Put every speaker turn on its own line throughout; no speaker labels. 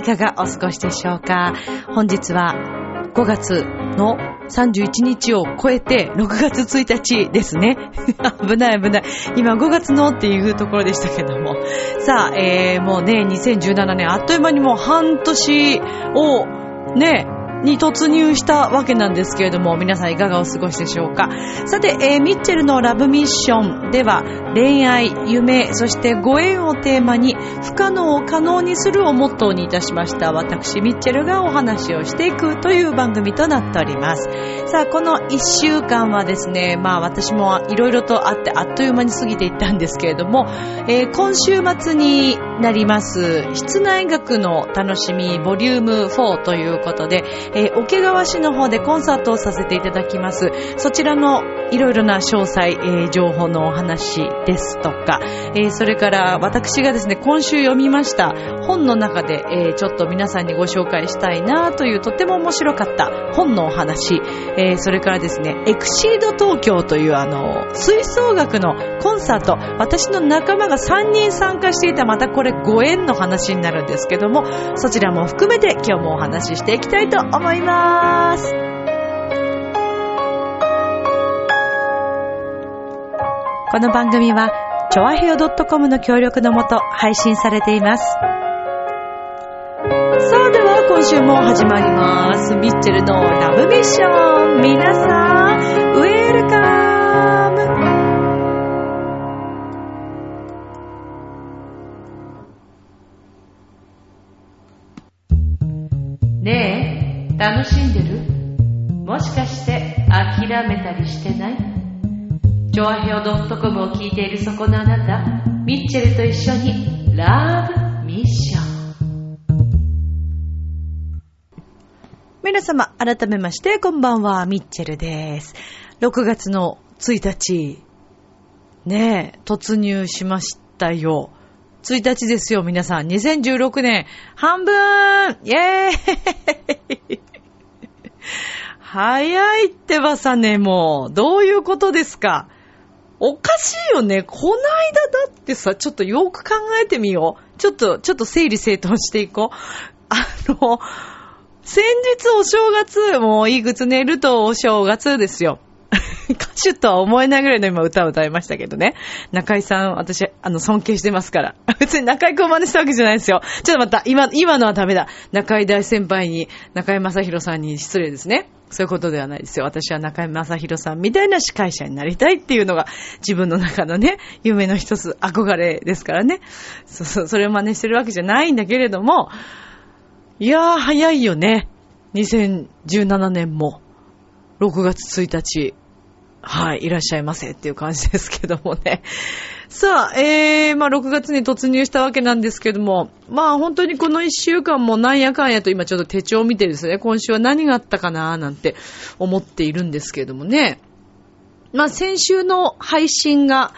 いかがお過ごしでしょうか？本日は5月の31日を超えて6月1日ですね。危ない危ない。今5月のっていうところでしたけども。さあ、えー、もうね、2017年あっという間にもう半年をね、に突入したわけなんですけれども、皆さんいかがお過ごしでしょうか。さて、えーミッチェルのラブミッションでは、恋愛、夢、そしてご縁をテーマに、不可能を可能にするをモットーにいたしました、私、ミッチェルがお話をしていくという番組となっております。さあ、この一週間はですね、まあ私もいろいろとあって、あっという間に過ぎていったんですけれども、えー今週末になります、室内学の楽しみ、ボリューム4ということで、えー桶川市の方でコンサートをさせていただきます。そちらのいろいろな詳細、えー情報のお話ですとか、えーそれから私がですね、今週読みました本の中で、えーちょっと皆さんにご紹介したいなというとても面白かった本のお話、えーそれからですね、エクシード東京というあの、吹奏楽のコンサート、私の仲間が3人参加していた、またこれご縁の話になるんですけども、そちらも含めて今日もお話ししていきたいと思います。この番組は、ちょわへよ .com の協力のもと配信されています。さあ、では今週も始まります。ミッチェルのラブミッション。皆さん、ウェルカムねえ、楽しんでる？もしかして諦めたりしてない？ジョアヘオ .com を聞いているそこのあなた、ミッチェルと一緒にラブミッション。皆様、改めまして、こんばんは、ミッチェルです。6月の1日、ねえ、突入しましたよ。1日ですよ、皆さん。2016年、半分イェーイ早いってばさね、もう。どういうことですか？おかしいよね。こないだだってさ、ちょっとよく考えてみよう。ちょっと、ちょっと整理整頓していこう。あの、先日お正月、もういくつ寝るとお正月ですよ。歌手とは思えないぐらいの今歌を歌いましたけどね。中井さん、私、あの、尊敬してますから。別に中井くんを真似したわけじゃないですよ。ちょっと待った。今、今のはダメだ。中井大先輩に、中井正宏さんに失礼ですね。そういうことではないですよ。私は中井正宏さんみたいな司会者になりたいっていうのが自分の中のね、夢の一つ、憧れですからね。そうそう、それを真似してるわけじゃないんだけれども、いやー、早いよね。2017年も、6月1日、はい、いらっしゃいませっていう感じですけどもね。さあ、えー、まあ6月に突入したわけなんですけども、まあ本当にこの1週間もなんやかんやと今ちょっと手帳を見てですね、今週は何があったかなーなんて思っているんですけどもね。まあ先週の配信が、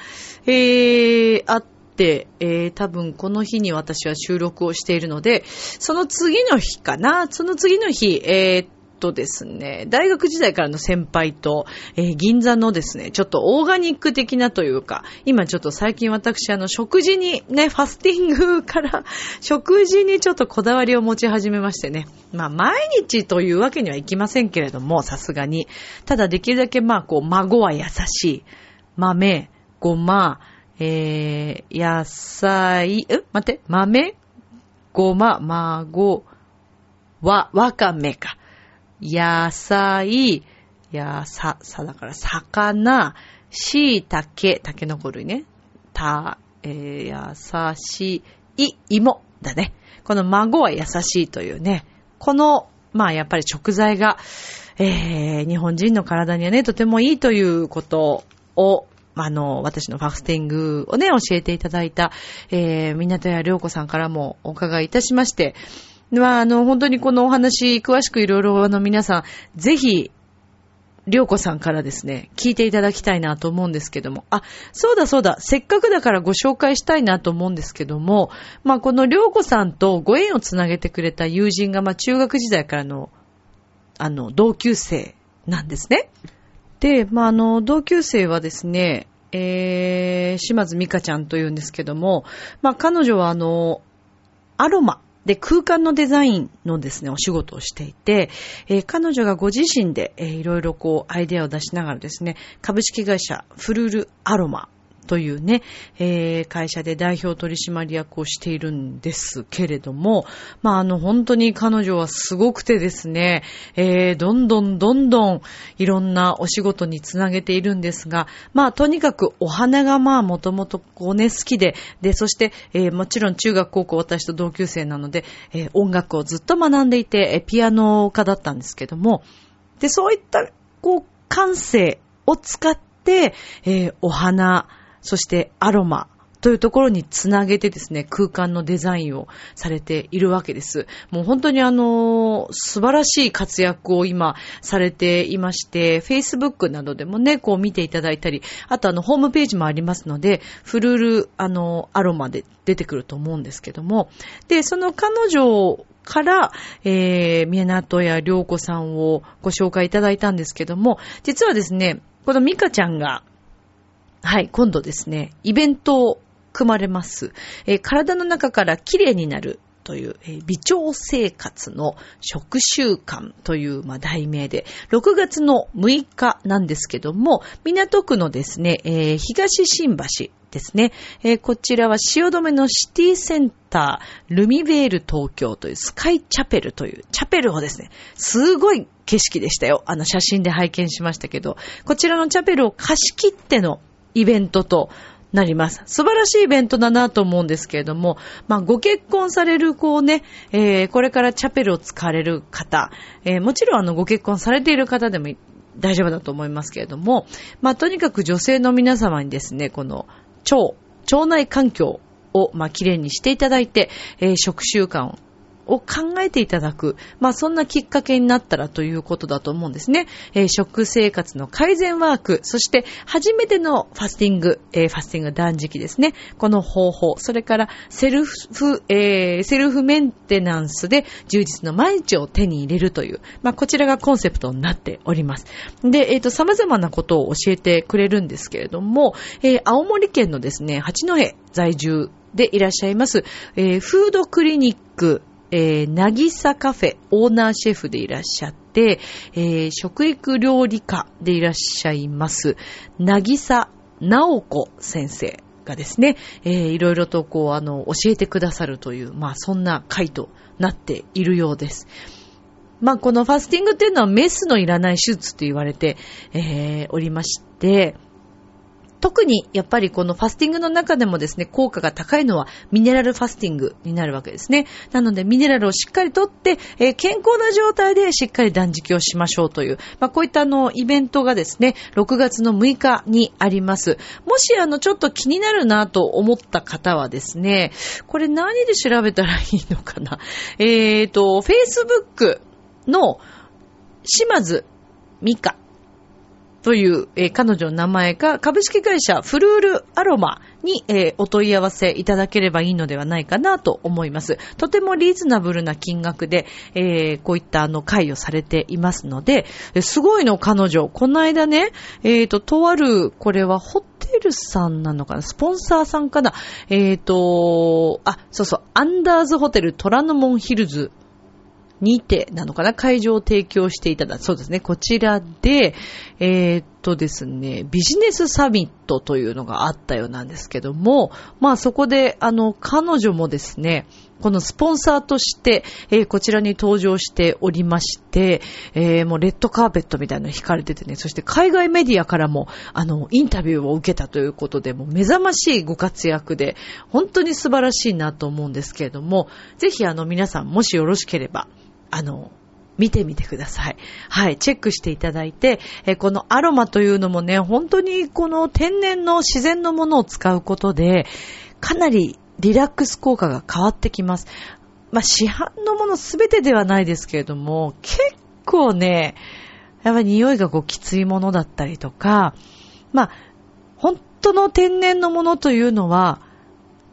えー、あって、えー、多分この日に私は収録をしているので、その次の日かな、その次の日、えー、とですね、大学時代からの先輩と、えー銀座のですね、ちょっとオーガニック的なというか、今ちょっと最近私あの食事にね、ファスティングから 食事にちょっとこだわりを持ち始めましてね。まあ毎日というわけにはいきませんけれども、さすがに。ただできるだけまあこう、孫は優しい。豆、ごま、えー、野菜、え待って、豆、ごま、孫、わ、わかめか。野菜、やさ、さだから、魚、しいたけ、たけのこ類ね。た、えー、やさしい、芋だね。この孫は優しいというね。この、まあやっぱり食材が、えー、日本人の体にはね、とてもいいということを、あの、私のファスティングをね、教えていただいた、えー、港谷良子さんからもお伺いいたしまして、まあ、あの、本当にこのお話、詳しくいろいろ、あの、皆さん、ぜひ、りょうこさんからですね、聞いていただきたいなと思うんですけども。あ、そうだそうだ、せっかくだからご紹介したいなと思うんですけども、まあこのりょうこさんとご縁をつなげてくれた友人が、まあ中学時代からの、あの、同級生なんですね。で、まああの、同級生はですね、えー、島津美香ちゃんというんですけども、まあ彼女はあの、アロマ、で、空間のデザインのですね、お仕事をしていて、えー、彼女がご自身で、えー、いろいろこう、アイデアを出しながらですね、株式会社フルールアロマというね、えー、会社で代表取締役をしているんですけれども、まあ、あの、本当に彼女はすごくてですね、えー、どんどんどんどんいろんなお仕事につなげているんですが、まあ、とにかくお花がまあ、もともとこうね、好きで、で、そして、えー、もちろん中学高校私と同級生なので、えー、音楽をずっと学んでいて、え、ピアノ家だったんですけども、で、そういった、こう、感性を使って、えー、お花、そしてアロマというところにつなげてですね、空間のデザインをされているわけです。もう本当にあの、素晴らしい活躍を今されていまして、Facebook などでもね、こう見ていただいたり、あとあの、ホームページもありますので、フルール、あの、アロマで出てくると思うんですけども、で、その彼女から、えー、宮里や良子さんをご紹介いただいたんですけども、実はですね、このミカちゃんが、はい、今度ですね、イベントを組まれます。えー、体の中から綺麗になるという、えー、微調生活の食習慣という、まあ、題名で、6月の6日なんですけども、港区のですね、えー、東新橋ですね、えー、こちらは汐留のシティセンター、ルミベール東京というスカイチャペルというチャペルをですね、すごい景色でしたよ。あの写真で拝見しましたけど、こちらのチャペルを貸し切ってのイベントとなります。素晴らしいイベントだなと思うんですけれども、まあ、ご結婚される、こうね、えー、これからチャペルを使われる方、えー、もちろんあの、ご結婚されている方でも大丈夫だと思いますけれども、まあ、とにかく女性の皆様にですね、この、腸、腸内環境を、まあ、綺麗にしていただいて、えー、食習慣をを考えていただく、まあそんなきっかけになったらということだと思うんですね。えー、食生活の改善ワーク、そして初めてのファスティング、えー、ファスティング断食ですね。この方法、それからセルフ、えー、セルフメンテナンスで充実の毎日を手に入れるという、まあこちらがコンセプトになっております。で、えっ、と、様々なことを教えてくれるんですけれども、え、青森県のですね、八戸在住でいらっしゃいます、え、フードクリニックえ、なぎさカフェオーナーシェフでいらっしゃって、えー、食育料理家でいらっしゃいます、なぎさなおこ先生がですね、えー、いろいろとこう、あの、教えてくださるという、まあ、そんな回となっているようです。まあ、このファスティングっていうのはメスのいらない手術と言われて、えー、おりまして、特にやっぱりこのファスティングの中でもですね、効果が高いのはミネラルファスティングになるわけですね。なのでミネラルをしっかりとって、えー、健康な状態でしっかり断食をしましょうという、まあ、こういったあの、イベントがですね、6月の6日にあります。もしあの、ちょっと気になるなと思った方はですね、これ何で調べたらいいのかな。えっ、ー、と、Facebook の島津美香という、えー、彼女の名前が株式会社フルールアロマに、えー、お問い合わせいただければいいのではないかなと思います。とてもリーズナブルな金額で、えー、こういったあの会をされていますので、すごいの彼女。この間ね、えっ、と、とある、これはホテルさんなのかな？スポンサーさんかな？えっ、と、あ、そうそう、アンダーズホテル虎ノ門ヒルズにてなのかな？会場を提供していただ、そうですね、こちらで、えー、っとですね、ビジネスサミットというのがあったようなんですけども、まあそこで、あの、彼女もですね、このスポンサーとして、えー、こちらに登場しておりまして、えー、もうレッドカーペットみたいなの引かれててね、そして海外メディアからも、あの、インタビューを受けたということで、もう目覚ましいご活躍で、本当に素晴らしいなと思うんですけれども、ぜひあの皆さん、もしよろしければ、あの、見てみてください。はい、チェックしていただいて、えこのアロマというのもね、本当にこの天然の自然のものを使うことで、かなりリラックス効果が変わってきます。まあ、市販のものすべてではないですけれども、結構ね、やっぱり匂いがこうきついものだったりとか、まあ、本当の天然のものというのは、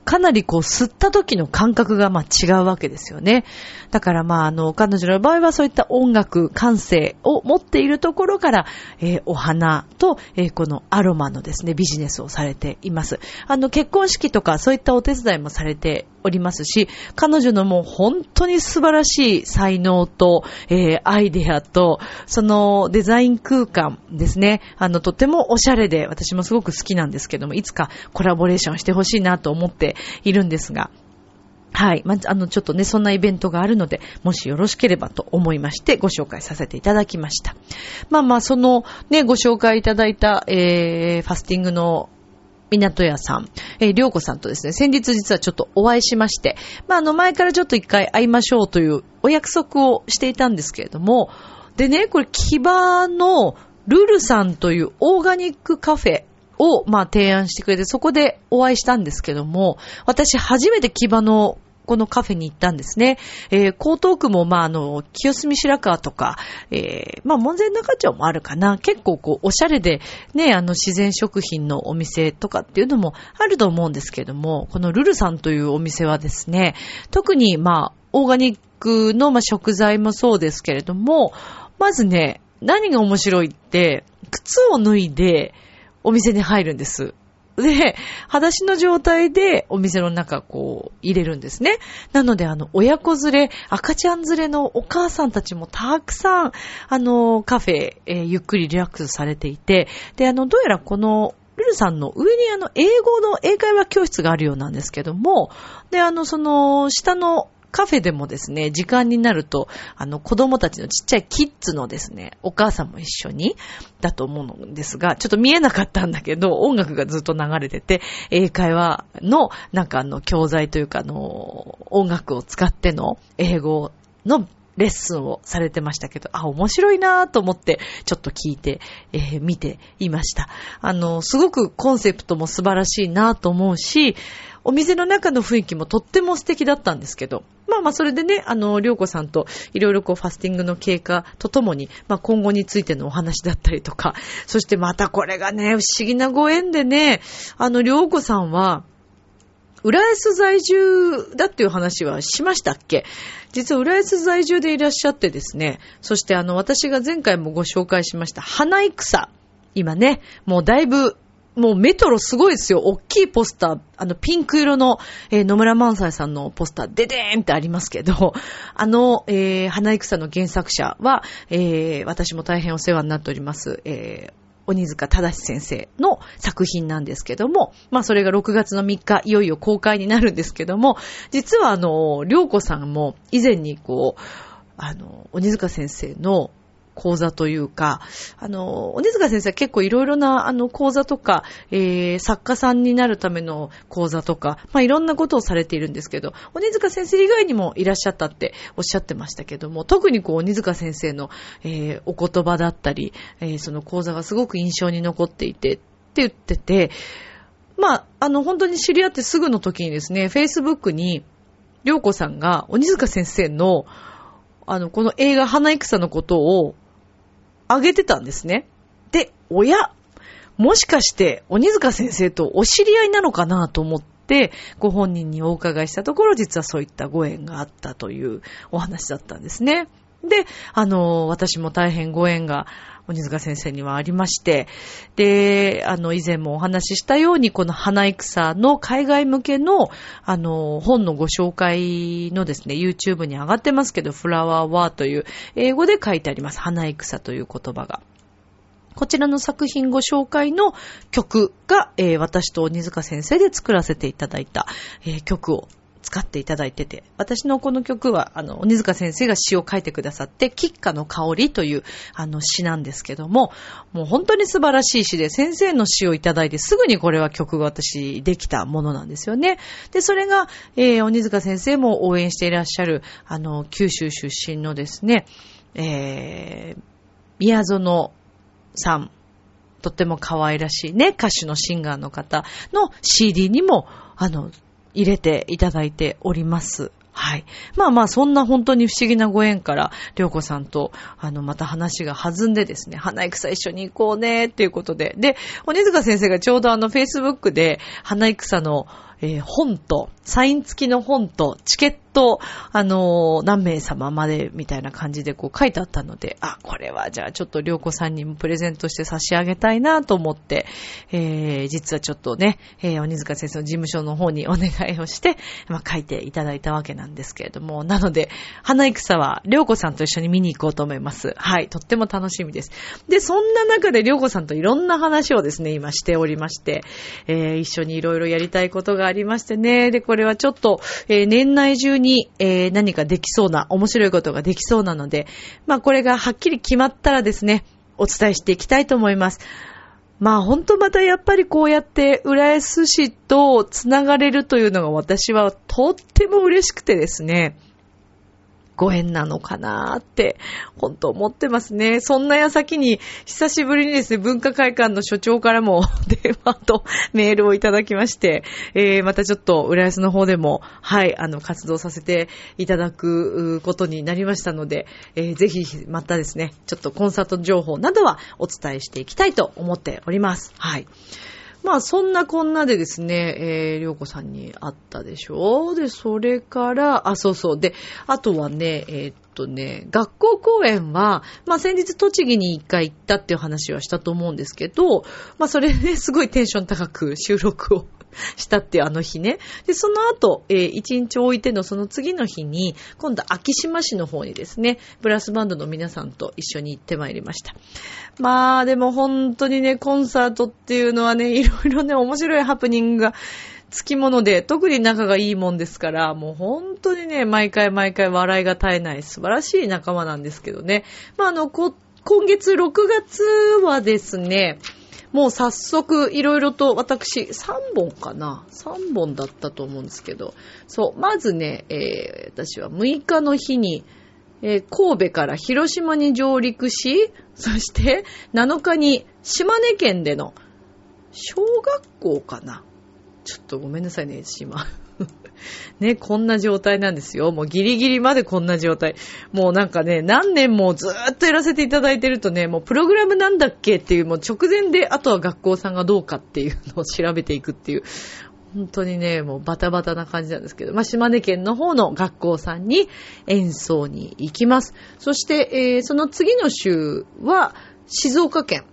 かなりこう吸った時の感覚がまあ違うわけですよね。だからまああの、彼女の場合はそういった音楽、感性を持っているところから、えー、お花と、えー、このアロマのですね、ビジネスをされています。あの、結婚式とかそういったお手伝いもされておりますし、彼女のもう本当に素晴らしい才能と、えー、アイデアと、そのデザイン空間ですね。あの、とてもおしゃれで、私もすごく好きなんですけども、いつかコラボレーションしてほしいなと思っているんですが、はい。まあ、あの、ちょっとね、そんなイベントがあるので、もしよろしければと思いまして、ご紹介させていただきました。まあまあ、そのね、ご紹介いただいた、えー、ファスティングの港屋さん、えー、りょうこさんとですね、先日実はちょっとお会いしまして、まあ、あの、前からちょっと一回会いましょうというお約束をしていたんですけれども、でね、これ、木場のルルさんというオーガニックカフェを、まあ、提案してくれて、そこでお会いしたんですけども、私初めて木場のこのカフェに行ったんですね。えー、江東区も、まあ、あの、清澄白河とか、えー、まあ、門前仲町もあるかな。結構、こう、おしゃれで、ね、あの、自然食品のお店とかっていうのもあると思うんですけども、このルルさんというお店はですね、特に、まあ、オーガニックの、まあ、食材もそうですけれども、まずね、何が面白いって、靴を脱いでお店に入るんです。で、裸足の状態でお店の中こう入れるんですね。なのであの親子連れ、赤ちゃん連れのお母さんたちもたくさんあのカフェ、えー、ゆっくりリラックスされていて、であのどうやらこのルルさんの上にあの英語の英会話教室があるようなんですけども、であのその下のカフェでもですね、時間になると、あの、子供たちのちっちゃいキッズのですね、お母さんも一緒に、だと思うんですが、ちょっと見えなかったんだけど、音楽がずっと流れてて、英会話の、なんかあの、教材というか、あの、音楽を使っての英語のレッスンをされてましたけど、あ、面白いなぁと思って、ちょっと聞いて、えー、見ていました。あの、すごくコンセプトも素晴らしいなぁと思うし、お店の中の雰囲気もとっても素敵だったんですけど、まあまあそれでね、あの、りょうこさんといろいろこうファスティングの経過とともに、まあ今後についてのお話だったりとか、そしてまたこれがね、不思議なご縁でね、あの、りょうこさんは、浦安在住だっていう話はしましたっけ？実は浦安在住でいらっしゃってですね、そしてあの私が前回もご紹介しました花戦。今ね、もうだいぶもうメトロすごいですよ。大きいポスター、あのピンク色の、えー、野村萬斎さんのポスター、デデーンってありますけど、あの、えー、花戦の原作者は、えー、私も大変お世話になっております、えー、鬼塚正先生の作品なんですけども、まあそれが6月の3日、いよいよ公開になるんですけども、実はあの、りょうこさんも以前にこう、あの、鬼塚先生の講座というか、あの、鬼塚先生は結構いろいろな、あの、講座とか、えー、作家さんになるための講座とか、まあ、いろんなことをされているんですけど、鬼塚先生以外にもいらっしゃったっておっしゃってましたけども、特にこう、鬼塚先生の、えー、お言葉だったり、えー、その講座がすごく印象に残っていて、って言ってて、まあ、あの、本当に知り合ってすぐの時にですね、Facebook に、りょうこさんが鬼塚先生の、あの、この映画花戦のことをあげてたんですね。で、親、もしかして鬼塚先生とお知り合いなのかなと思って、ご本人にお伺いしたところ、実はそういったご縁があったというお話だったんですね。で、あの、私も大変ご縁が鬼塚先生にはありまして、で、あの、以前もお話ししたように、この花戦の海外向けの、あの、本のご紹介のですね、YouTube に上がってますけど、フラワーワーという英語で書いてあります。花戦という言葉が。こちらの作品ご紹介の曲が、えー、私と鬼塚先生で作らせていただいた、えー、曲を使っていただいてて、私のこの曲は、あの、鬼塚先生が詩を書いてくださって、喫下の香りという、あの、詩なんですけども、もう本当に素晴らしい詩で、先生の詩をいただいて、すぐにこれは曲が私、できたものなんですよね。で、それが、えー、鬼塚先生も応援していらっしゃる、あの、九州出身のですね、えー、宮園さん、とっても可愛らしいね、歌手のシンガーの方の CD にも、あの、入れていただいております。はい。まあまあ、そんな本当に不思議なご縁から、りょうこさんと、あの、また話が弾んでですね、花戦一緒に行こうね、っていうことで。で、鬼塚先生がちょうどあの、Facebook で、花戦の、えー、本と、サイン付きの本と、チケット、あのー、何名様まで、みたいな感じでこう書いてあったので、あ、これはじゃあちょっとりょうこさんにもプレゼントして差し上げたいなと思って、えー、実はちょっとね、えー、鬼塚先生の事務所の方にお願いをして、まあ、書いていただいたわけなんですけれども、なので、花戦は、りょうこさんと一緒に見に行こうと思います。はい、とっても楽しみです。で、そんな中でりょうこさんといろんな話をですね、今しておりまして、えー、一緒にいろいろやりたいことがありましてね。で、これはちょっと、えー、年内中に、えー、何かできそうな、面白いことができそうなので、まあこれがはっきり決まったらですね、お伝えしていきたいと思います。まあ本当またやっぱりこうやって浦安市とつながれるというのが私はとっても嬉しくてですね。ご縁なのかなーって、本当思ってますね。そんな矢先に、久しぶりにですね、文化会館の所長からも 電話とメールをいただきまして、えー、またちょっと、浦安の方でも、はい、あの、活動させていただくことになりましたので、えー、ぜひ、またですね、ちょっとコンサート情報などはお伝えしていきたいと思っております。はい。まあそんなこんなでですね、えー、りょうこさんに会ったでしょで、それから、あ、そうそう。で、あとはね、えー、っとね、学校公演は、まあ先日栃木に一回行ったっていう話はしたと思うんですけど、まあそれで、ね、すごいテンション高く収録を したっていうあの日ね。で、その後、えー、一日置いてのその次の日に、今度秋島市の方にですね、ブラスバンドの皆さんと一緒に行ってまいりました。まあ、でも本当にね、コンサートっていうのはね、いろいろね、面白いハプニングが、つきもので、特に仲がいいもんですから、もう本当にね、毎回毎回笑いが絶えない素晴らしい仲間なんですけどね。まあ、あの、こ今月6月はですね、もう早速いろいろと私3本かな ?3 本だったと思うんですけど、そう、まずね、えー、私は6日の日に、えー、神戸から広島に上陸し、そして7日に島根県での小学校かなちょっとごめんなさいね、島。ね、こんな状態なんですよ。もうギリギリまでこんな状態。もうなんかね、何年もずーっとやらせていただいてるとね、もうプログラムなんだっけっていう、もう直前で、あとは学校さんがどうかっていうのを調べていくっていう。本当にね、もうバタバタな感じなんですけど、まあ、島根県の方の学校さんに演奏に行きます。そして、えー、その次の週は、静岡県。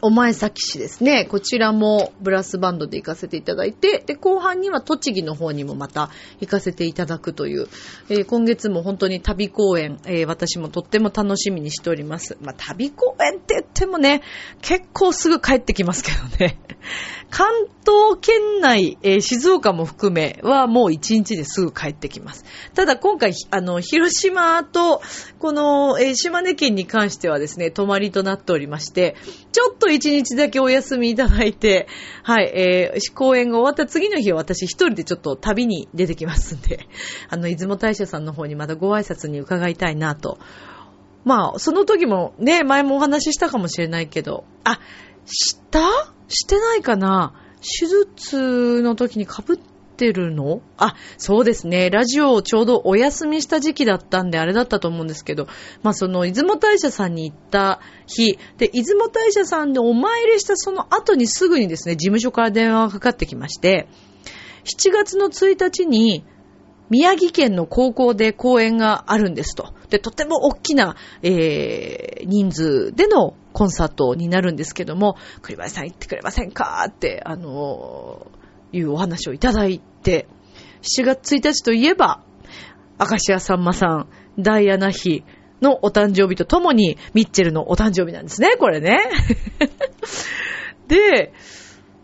お前崎市ですね。こちらもブラスバンドで行かせていただいて、で、後半には栃木の方にもまた行かせていただくという、えー、今月も本当に旅公演、えー、私もとっても楽しみにしております。まあ、旅公演って言ってもね、結構すぐ帰ってきますけどね。関東圏内、えー、静岡も含めはもう一日ですぐ帰ってきます。ただ今回、あの、広島と、この、えー、島根県に関してはですね、泊まりとなっておりまして、ちょっと一日だけお休みいただいて、はい、えー、公演が終わった次の日は私一人でちょっと旅に出てきますんで、あの、出雲大社さんの方にまたご挨拶に伺いたいなと。まあ、その時もね、前もお話ししたかもしれないけど、あ、した？してないかな？手術の時に被ってるの？あ、そうですね。ラジオをちょうどお休みした時期だったんであれだったと思うんですけど、まあその出雲大社さんに行った日、で、出雲大社さんでお参りしたその後にすぐにですね、事務所から電話がかかってきまして、7月の1日に宮城県の高校で講演があるんですと。で、とても大きな、えー、人数でのコンサートになるんですけども、栗林さん行ってくれませんか？って、あのー、いうお話をいただいて、7月1日といえば、明石家さんまさん、ダイアナ妃のお誕生日とともに、ミッチェルのお誕生日なんですね、これね。で、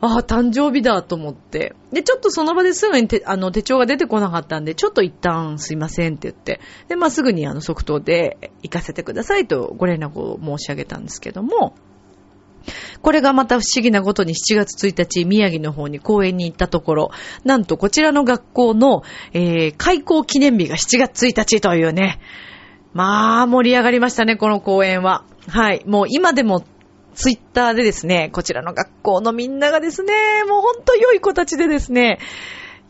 ああ、誕生日だと思って。で、ちょっとその場ですぐに手あの手帳が出てこなかったんで、ちょっと一旦すいませんって言って、で、まあ、すぐにあの即答で行かせてくださいとご連絡を申し上げたんですけども、これがまた不思議なことに7月1日、宮城の方に公園に行ったところ、なんとこちらの学校の、えー、開校記念日が7月1日というね、まあ、盛り上がりましたね、この公園は。はい。もう今でもツイッターでですね、こちらの学校のみんながですね、もうほんと良い子たちでですね、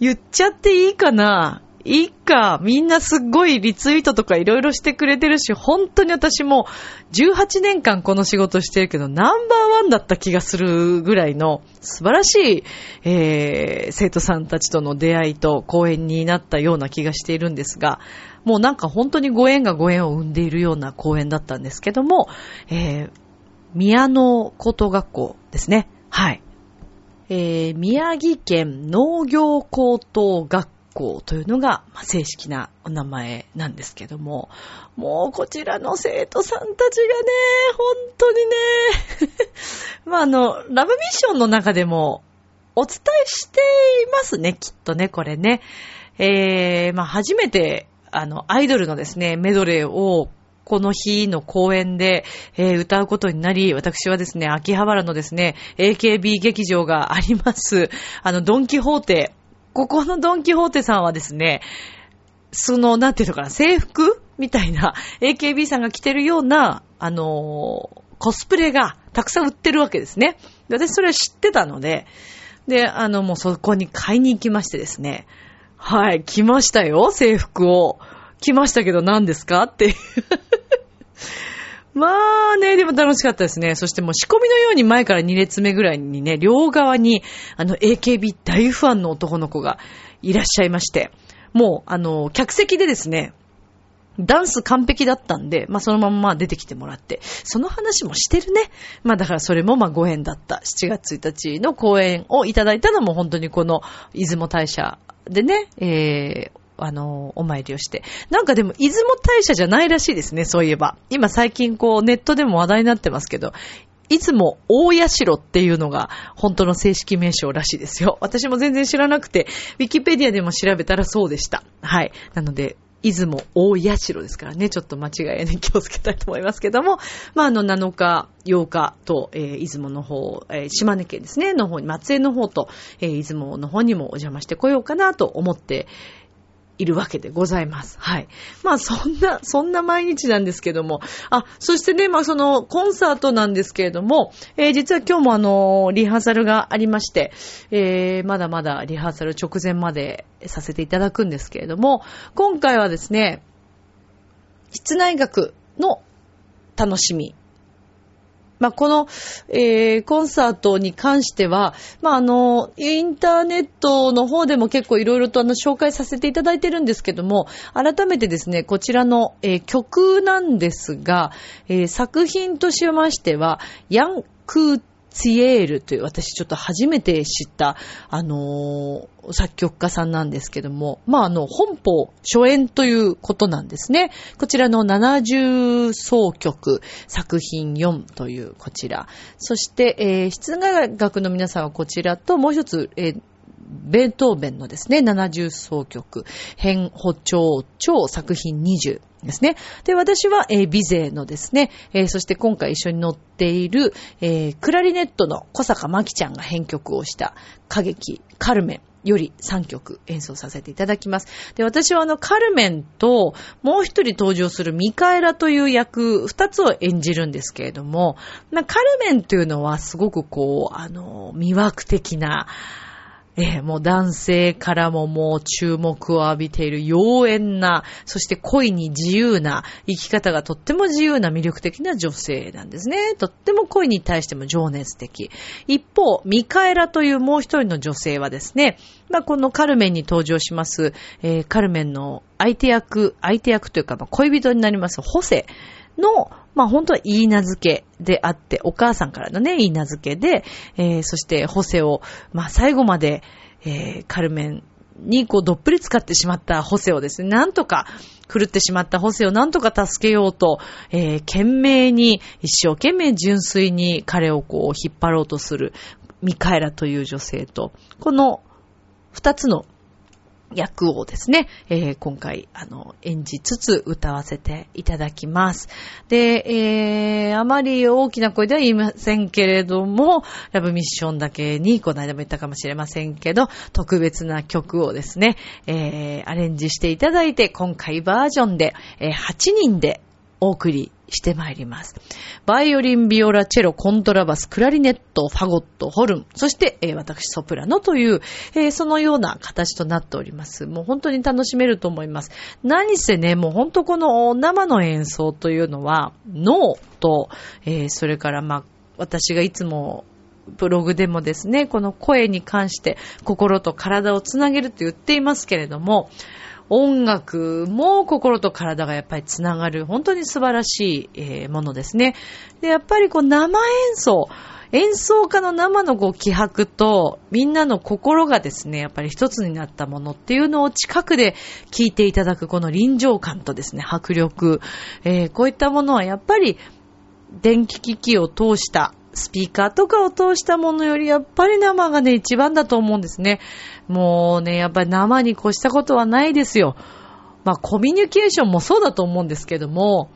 言っちゃっていいかないいか。みんなすっごいリツイートとかいろいろしてくれてるし、本当に私も18年間この仕事してるけど、ナンバーワンだった気がするぐらいの素晴らしい、えー、生徒さんたちとの出会いと講演になったような気がしているんですが、もうなんか本当にご縁がご縁を生んでいるような講演だったんですけども、えー、宮野高等学校ですね。はい。えー、宮城県農業高等学校というのが、まあ、正式なお名前なんですけども、もうこちらの生徒さんたちがね、本当にね、まああの、ラブミッションの中でもお伝えしていますね、きっとね、これね。えー、まあ初めて、あの、アイドルのですね、メドレーをこの日の公演で、えー、歌うことになり、私はですね、秋葉原のですね、AKB 劇場があります、あの、ドンキホーテ。ここのドンキホーテさんはですね、その、なんていうのかな、制服みたいな、AKB さんが着てるような、あのー、コスプレがたくさん売ってるわけですね。で私それは知ってたので、で、あの、もうそこに買いに行きましてですね。はい、来ましたよ、制服を。来ましたけど何ですかっていう。まあね、でも楽しかったですね。そしてもう仕込みのように前から2列目ぐらいにね、両側にあの AKB 大ファンの男の子がいらっしゃいまして、もうあの、客席でですね、ダンス完璧だったんで、まあそのまま出てきてもらって、その話もしてるね。まあだからそれもまあご縁だった。7月1日の公演をいただいたのも本当にこの出雲大社でね、えー、あの、お参りをして。なんかでも、出雲大社じゃないらしいですね、そういえば。今最近こう、ネットでも話題になってますけど、いつも大社っていうのが本当の正式名称らしいですよ。私も全然知らなくて、ウィキペディアでも調べたらそうでした。はい。なので、出雲大社ですからね、ちょっと間違いに気をつけたいと思いますけども、まあ、あの、7日、8日と、えー、出雲の方、えー、島根県ですね、の方に、松江の方と、えー、出雲の方にもお邪魔してこようかなと思っているわけでございます。はい。まあそんな、そんな毎日なんですけども。あ、そしてね、まあそのコンサートなんですけれども、えー、実は今日もあの、リハーサルがありまして、えー、まだまだリハーサル直前までさせていただくんですけれども、今回はですね、室内楽の楽しみまあ、この、えー、コンサートに関しては、まあ、あの、インターネットの方でも結構いろいろとあの、紹介させていただいてるんですけども、改めてですね、こちらの、えー、曲なんですが、えー、作品としましては、ヤン・クーツィエールという、私ちょっと初めて知った、あのー、作曲家さんなんですけども、まあ、あの、本邦初演ということなんですね。こちらの70奏曲作品4というこちら。そして、えー、室外学の皆さんはこちらと、もう一つ、えーベートーベンのですね、70奏曲、変歩調超作品20ですね。で、私は、えー、ビゼのですね、えー、そして今回一緒に乗っている、えー、クラリネットの小坂真希ちゃんが編曲をした歌劇、カルメン。より3曲演奏させていただきます。で、私はあの、カルメンと、もう一人登場するミカエラという役、二つを演じるんですけれども、カルメンというのはすごくこう、あの、魅惑的な、えー、もう男性からももう注目を浴びている妖艶な、そして恋に自由な、生き方がとっても自由な魅力的な女性なんですね。とっても恋に対しても情熱的。一方、ミカエラというもう一人の女性はですね、まあ、このカルメンに登場します、えー、カルメンの相手役、相手役というか、恋人になります、ホセの、まあ本当は言い名付けであって、お母さんからのね、言い名付けで、えー、そしてホセを、まあ最後まで、えー、カルメンにこうどっぷり使ってしまったホセをですね、なんとか狂ってしまったホセをなんとか助けようと、えー、懸命に、一生懸命純粋に彼をこう引っ張ろうとするミカエラという女性と、この二つの役をですね、えー、今回、あの、演じつつ歌わせていただきます。で、えー、あまり大きな声では言いませんけれども、ラブミッションだけに、この間も言ったかもしれませんけど、特別な曲をですね、えー、アレンジしていただいて、今回バージョンで、えー、8人でお送りしてまいります。バイオリン、ビオラ、チェロ、コントラバス、クラリネット、ファゴット、ホルン、そして、えー私ソプラノという、えーそのような形となっております。もう本当に楽しめると思います。何せね、もう本当この生の演奏というのは、脳と、えーそれからまあ、私がいつもブログでもですね、この声に関して心と体をつなげると言っていますけれども、音楽も心と体がやっぱりつながる。本当に素晴らしい、えーものですね。で、やっぱりこう生演奏、演奏家の生のこう気迫とみんなの心がですね、やっぱり一つになったものっていうのを近くで聞いていただくこの臨場感とですね、迫力、えーこういったものはやっぱり電気機器を通した、スピーカーとかを通したものよりやっぱり生がね、一番だと思うんですね。もうね、やっぱり生に越したことはないですよ。まあコミュニケーションもそうだと思うんですけども、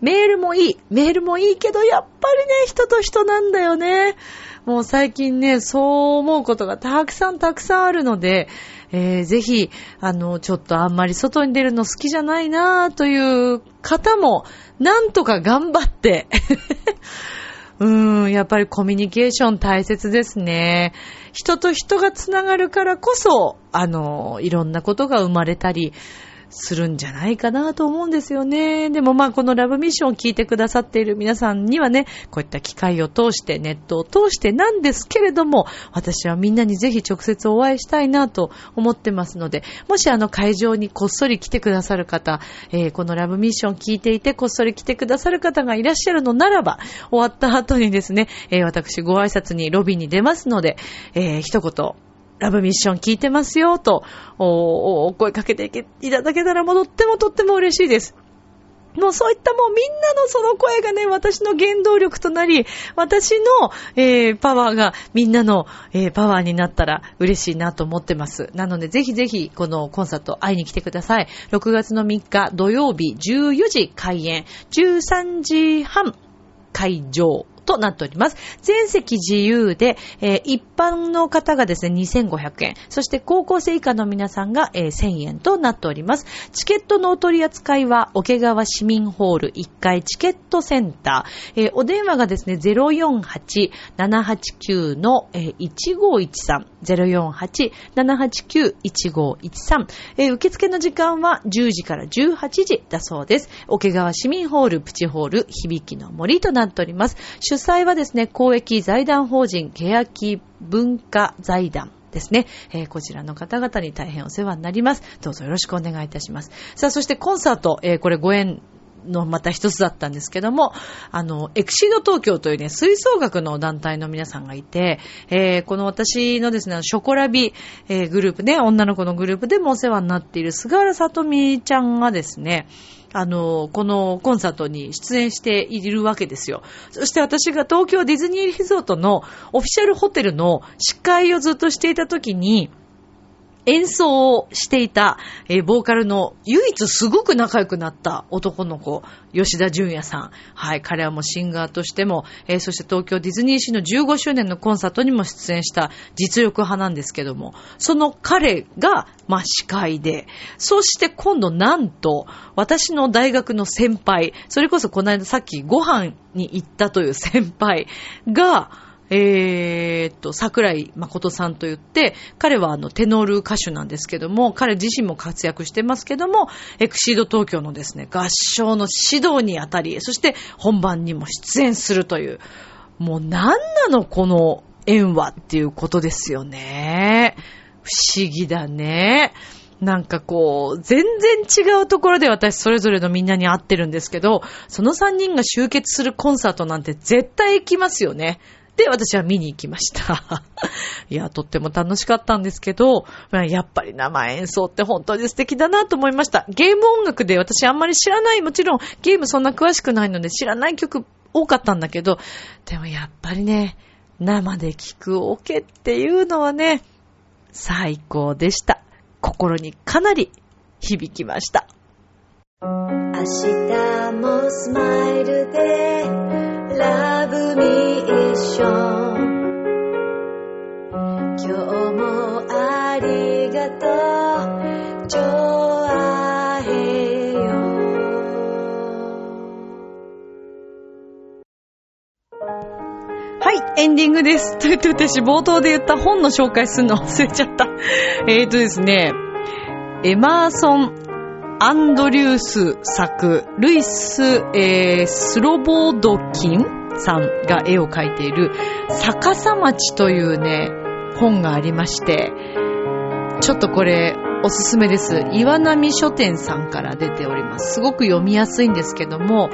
メールもいい。メールもいいけど、やっぱりね、人と人なんだよね。もう最近ね、そう思うことがたくさんたくさんあるので、えーぜひ、あの、ちょっとあんまり外に出るの好きじゃないなという方も、なんとか頑張って、うん、やっぱりコミュニケーション大切ですね。人と人がつながるからこそ、あの、いろんなことが生まれたりするんじゃないかなと思うんですよね。でもまあこのラブミッションを聞いてくださっている皆さんにはね、こういった機会を通して、ネットを通してなんですけれども、私はみんなにぜひ直接お会いしたいなと思ってますので、もしあの会場にこっそり来てくださる方、えーこのラブミッションを聞いていてこっそり来てくださる方がいらっしゃるのならば、終わった後にですね、えー私ご挨拶にロビーに出ますので、えー一言、ラブミッション聞いてますよと、おお声かけていけいただけたらもうとってもとっても嬉しいです。もうそういったもうみんなのその声がね、私の原動力となり、私の、えーパワーがみんなの、えーパワーになったら嬉しいなと思ってます。なのでぜひぜひこのコンサート会いに来てください。6月の3日土曜日14時開演、13時半会場となっております。全席自由で、えー一般の方がですね、2500円。そして高校生以下の皆さんが、えー1000円となっております。チケットのお取り扱いは、桶川市民ホール1階チケットセンター。えーお電話がですね、048-789の、えー1513。048-789-1513。えー受付の時間は10時から18時だそうです。桶川市民ホール、プチホール、響きの森となっております。主催はですね、公益財団法人、欅文化財団。ですね、えーこちらの方々に大変お世話になります。どうぞよろしくお願いいたします。さあ、そしてコンサート、えーこれご縁のまた一つだったんですけども、あの、エクシード東京というね、吹奏楽の団体の皆さんがいて、えーこの私のですね、ショコラビ、えーグループね、女の子のグループでもお世話になっている菅原さとみちゃんがですね、あの、このコンサートに出演しているわけですよ。そして私が東京ディズニーリゾートのオフィシャルホテルの司会をずっとしていた時に、演奏をしていた、えーボーカルの唯一すごく仲良くなった男の子、吉田純也さん。はい、彼はもうシンガーとしても、えーそして東京ディズニーシーの15周年のコンサートにも出演した実力派なんですけども、その彼が、まあ、司会で、そして今度なんと、私の大学の先輩、それこそこの間さっきご飯に行ったという先輩が、えーっと、桜井誠さんと言って、彼はあの、テノール歌手なんですけども、彼自身も活躍してますけども、エクシード東京のですね、合唱の指導にあたり、そして本番にも出演するという、もう何なのこの縁はっていうことですよね。不思議だね。なんかこう、全然違うところで私それぞれのみんなに会ってるんですけど、その3人が集結するコンサートなんて絶対行きますよね。で、私は見に行きました。いや、とっても楽しかったんですけど、まあやっぱり生演奏って本当に素敵だなと思いました。ゲーム音楽で私あんまり知らない、もちろんゲームそんな詳しくないので知らない曲多かったんだけど、でもやっぱりね、生で聴くオケっていうのはね、最高でした。心にかなり響きました。
明日もスマイルでラブミーショ一緒今日もありがとう。ちょあへよ。
はいエンディングです。と言って私冒頭で言った本の紹介するの忘れちゃった。えっとですねエマーソンアンドリュース作、ルイス、えー、スロボードキンさんが絵を描いている逆さ町というね、本がありまして、ちょっとこれおすすめです。岩波書店さんから出ております。すごく読みやすいんですけども、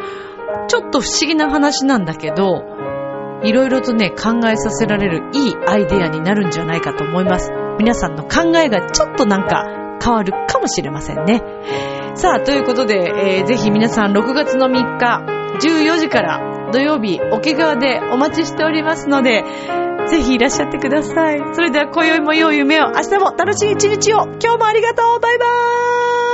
ちょっと不思議な話なんだけど、いろいろとね、考えさせられるいいアイデアになるんじゃないかと思います。皆さんの考えがちょっとなんか変わるかもしれませんね。さあ、ということで、えーぜひ皆さん6月の3日、14時から土曜日、桶川でお待ちしておりますので、ぜひいらっしゃってください。それでは今宵も良い夢を、明日も楽しい一日を、今日もありがとう。バイバーイ。